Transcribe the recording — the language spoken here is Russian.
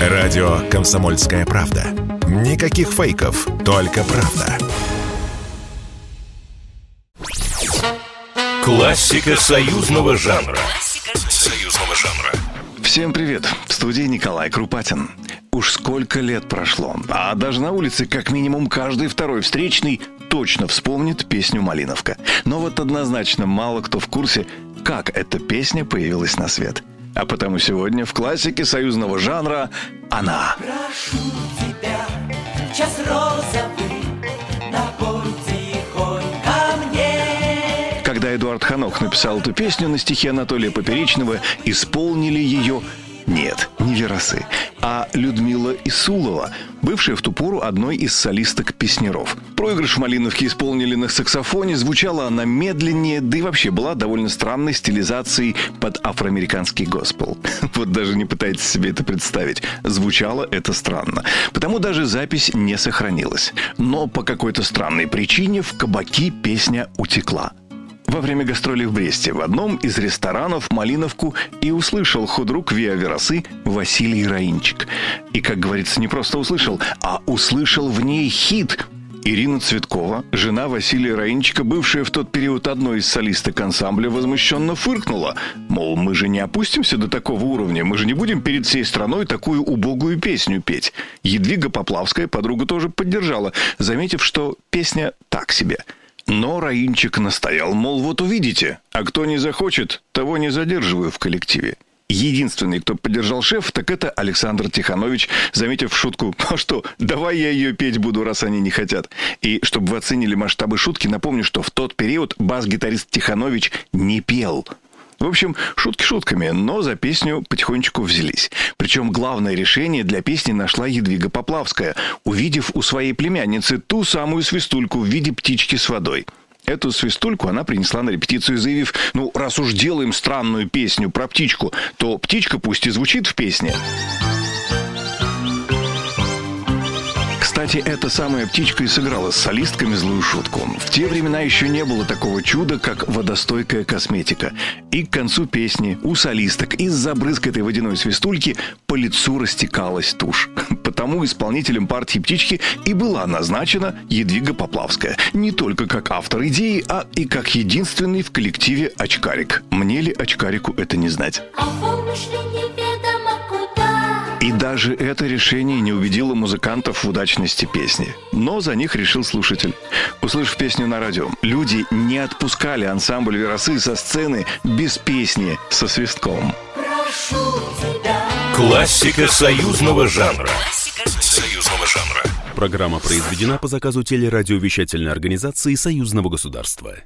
Радио «Комсомольская правда». Никаких фейков, только правда. Классика союзного жанра. Союзного жанра. Всем привет! В студии Николай Крупатин. Уж сколько лет прошло, а даже на улице как минимум каждый второй встречный точно вспомнит песню «Малиновка». Но вот однозначно мало кто в курсе, как эта песня появилась на свет. А потому сегодня в классике союзного жанра она. Прошу тебя, час розовый. Когда Эдуард Ханок написал эту песню на стихи Анатолия Поперечного, исполнили ее нет, не Веросы, а Людмила Исулова, бывшая в ту пору одной из солисток песнеров. Проигрыш в Малиновке исполнили на саксофоне, звучала она медленнее, да и вообще была довольно странной стилизацией под афроамериканский госпел. Вот даже не пытайтесь себе это представить. Звучало это странно. Потому даже запись не сохранилась. Но по какой-то странной причине в кабаки песня утекла во время гастролей в Бресте в одном из ресторанов Малиновку и услышал худрук Виа Веросы Василий Раинчик. И, как говорится, не просто услышал, а услышал в ней хит – Ирина Цветкова, жена Василия Раинчика, бывшая в тот период одной из солисток ансамбля, возмущенно фыркнула. Мол, мы же не опустимся до такого уровня, мы же не будем перед всей страной такую убогую песню петь. Едвига Поплавская, подруга, тоже поддержала, заметив, что песня так себе – но Раинчик настоял, мол, вот увидите, а кто не захочет, того не задерживаю в коллективе. Единственный, кто поддержал шеф, так это Александр Тиханович, заметив шутку «А что, давай я ее петь буду, раз они не хотят». И чтобы вы оценили масштабы шутки, напомню, что в тот период бас-гитарист Тиханович не пел – в общем, шутки шутками, но за песню потихонечку взялись. Причем главное решение для песни нашла Едвига Поплавская, увидев у своей племянницы ту самую свистульку в виде птички с водой. Эту свистульку она принесла на репетицию, заявив, ну, раз уж делаем странную песню про птичку, то птичка пусть и звучит в песне. Кстати, эта самая птичка и сыграла с солистками злую шутку. В те времена еще не было такого чуда, как водостойкая косметика. И к концу песни у солисток из-за брызгатой водяной свистульки по лицу растекалась тушь. Потому исполнителем партии «Птички» и была назначена Едвига Поплавская. Не только как автор идеи, а и как единственный в коллективе очкарик. Мне ли очкарику это не знать? А И даже это решение не убедило музыкантов в удачности песни. Но за них решил слушатель. Услышав песню на радио, люди не отпускали ансамбль «Веросы» со сцены без песни со свистком. Прошу тебя. Классика союзного жанра. Союзного жанра. Программа произведена по заказу телерадиовещательной организации Союзного государства.